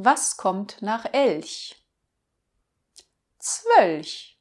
Was kommt nach Elch? Zwölch.